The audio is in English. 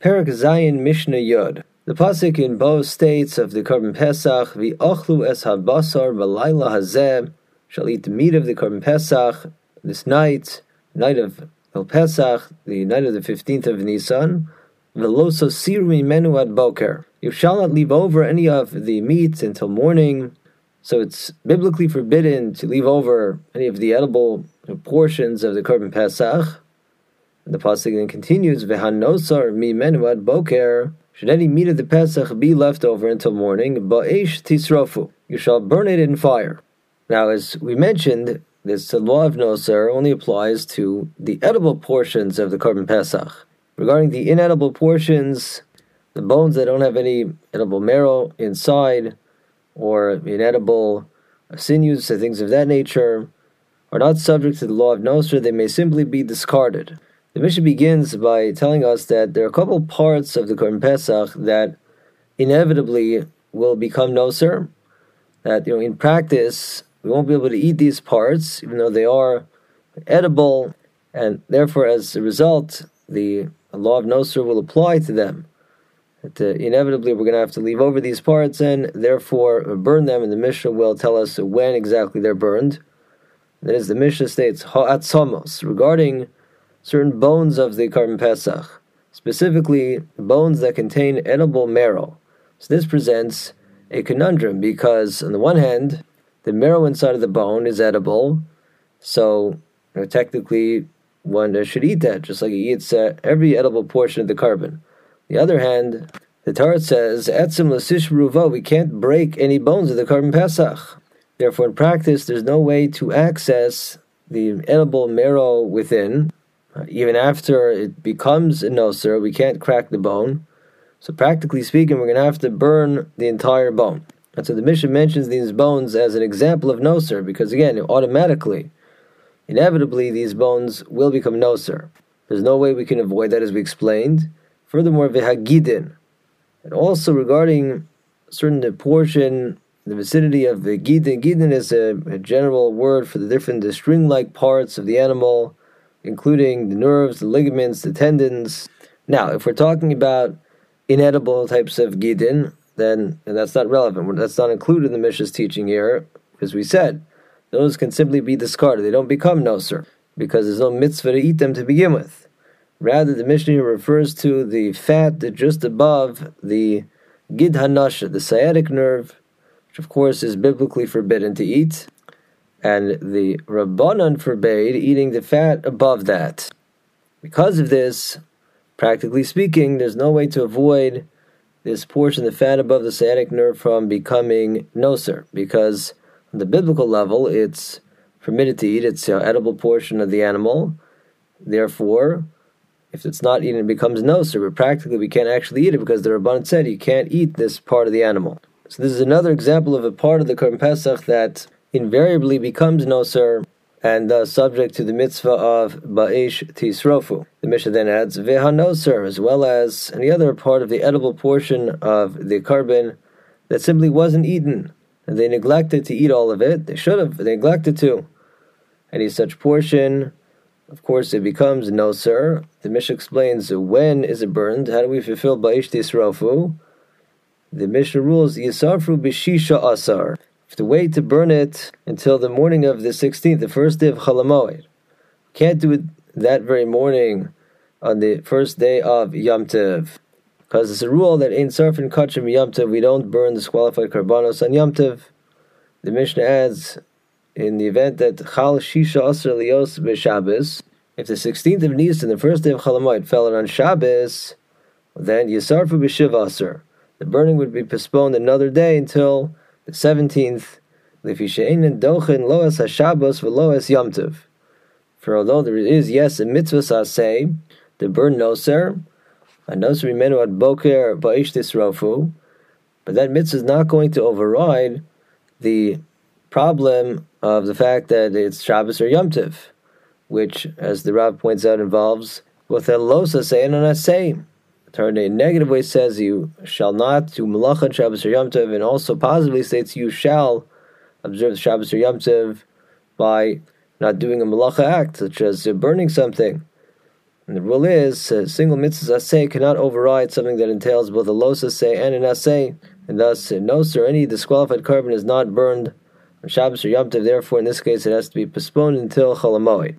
Perek Zayin Mishnah Yod. The pasuk in both states of the Korban Pesach, "V'ochlu es habasar v'layla hazeh," shall eat the meat of the Korban Pesach this night, night of El Pesach, the night of the fifteenth of Nisan. Veloso siru menu ad boker. You shall not leave over any of the meat until morning. So it's biblically forbidden to leave over any of the edible portions of the Korban Pesach. The pasuk then continues, "V'hanosar mi menuad boker." Should any meat of the Pesach be left over until morning, ba'esh tisrofu, you shall burn it in fire. Now, as we mentioned, this law of nosar only applies to the edible portions of the Korban Pesach. Regarding the inedible portions, the bones that don't have any edible marrow inside, or inedible sinews, and things of that nature, are not subject to the law of nosar. They may simply be discarded. The Mishnah begins by telling us that there are a couple parts of the Korban Pesach that inevitably will become noser. That you know, in practice, we won't be able to eat these parts, even though they are edible, and therefore, as a result, the law of noser will apply to them. That uh, inevitably, we're going to have to leave over these parts and therefore burn them. And the Mishnah will tell us when exactly they're burned. That is, the Mishnah states ha'atzamos regarding certain bones of the Korban Pesach, specifically bones that contain edible marrow. So this presents a conundrum because, on the one hand, the marrow inside of the bone is edible, so you know, technically one should eat that, just like he eats uh, every edible portion of the Korban. On the other hand, the Torah says, "Etzim ruva," we can't break any bones of the Korban Pesach. Therefore, in practice, there's no way to access the edible marrow within, even after it becomes a noser, we can't crack the bone. So practically speaking, we're going to have to burn the entire bone. And so the Mishnah mentions these bones as an example of noser, because again, automatically, inevitably, these bones will become noser. There's no way we can avoid that, as we explained. Furthermore, vihagidin, and also regarding certain portion, the vicinity of the gidin. Gidin is a, a general word for the different the string-like parts of the animal including the nerves, the ligaments, the tendons. Now, if we're talking about inedible types of gidin, then that's not relevant. That's not included in the Mishnah's teaching here, because we said those can simply be discarded. They don't become noser, because there's no mitzvah to eat them to begin with. Rather, the Mishnah refers to the fat that just above the gid hanasha, the sciatic nerve, which of course is biblically forbidden to eat and the Rabbanon forbade eating the fat above that. Because of this, practically speaking, there's no way to avoid this portion, the fat above the sciatic nerve, from becoming noser, because on the biblical level, it's permitted to eat. It's edible portion of the animal. Therefore, if it's not eaten, it becomes noser. But practically, we can't actually eat it because the Rabbanon said you can't eat this part of the animal. So this is another example of a part of the Korban Pesach that invariably becomes noser and thus subject to the mitzvah of ba'ish tisrofu. The Mishnah then adds veha vehanoser, as well as any other part of the edible portion of the Korban that simply wasn't eaten. They neglected to eat all of it. They should have, they neglected to. Any such portion, of course, it becomes noser. The Mishnah explains when is it burned? How do we fulfill ba'ish tisrofu? The Mishnah rules yisarfu b'shisha asar to wait to burn it until the morning of the 16th, the first day of Chalamoid. Can't do it that very morning on the first day of Yom Tov. Because it's a rule that in Sarfin Kachim Yom Tov, we don't burn disqualified karbanos on Yom Tov. The Mishnah adds, in the event that Chal Shisha Asr Lios B'Shabbos, if the 16th of Nisan, the first day of Chalamoid, fell on Shabbos, then Yisarfu B'Shiv Asr. The burning would be postponed another day until the seventeenth, Yomtiv. For although there is yes a mitzvah say the burn noser, a noser menu at boker ba'ishtis rofu, but that mitzvah is not going to override the problem of the fact that it's Shabbos or Yom Tiv, which, as the Rav points out, involves both a losa say and an asay. Torah in a negative way says you shall not do malacha Shabbos or Yom Tov, and also positively states you shall observe Shabbos or Yom Tov by not doing a malacha act, such as uh, burning something. And the rule is a single mitzvah asay cannot override something that entails both a los asay and an asay, and thus uh, noser any disqualified Korban is not burned on Shabbos or Yom Tov. Therefore, in this case, it has to be postponed until Cholamoid.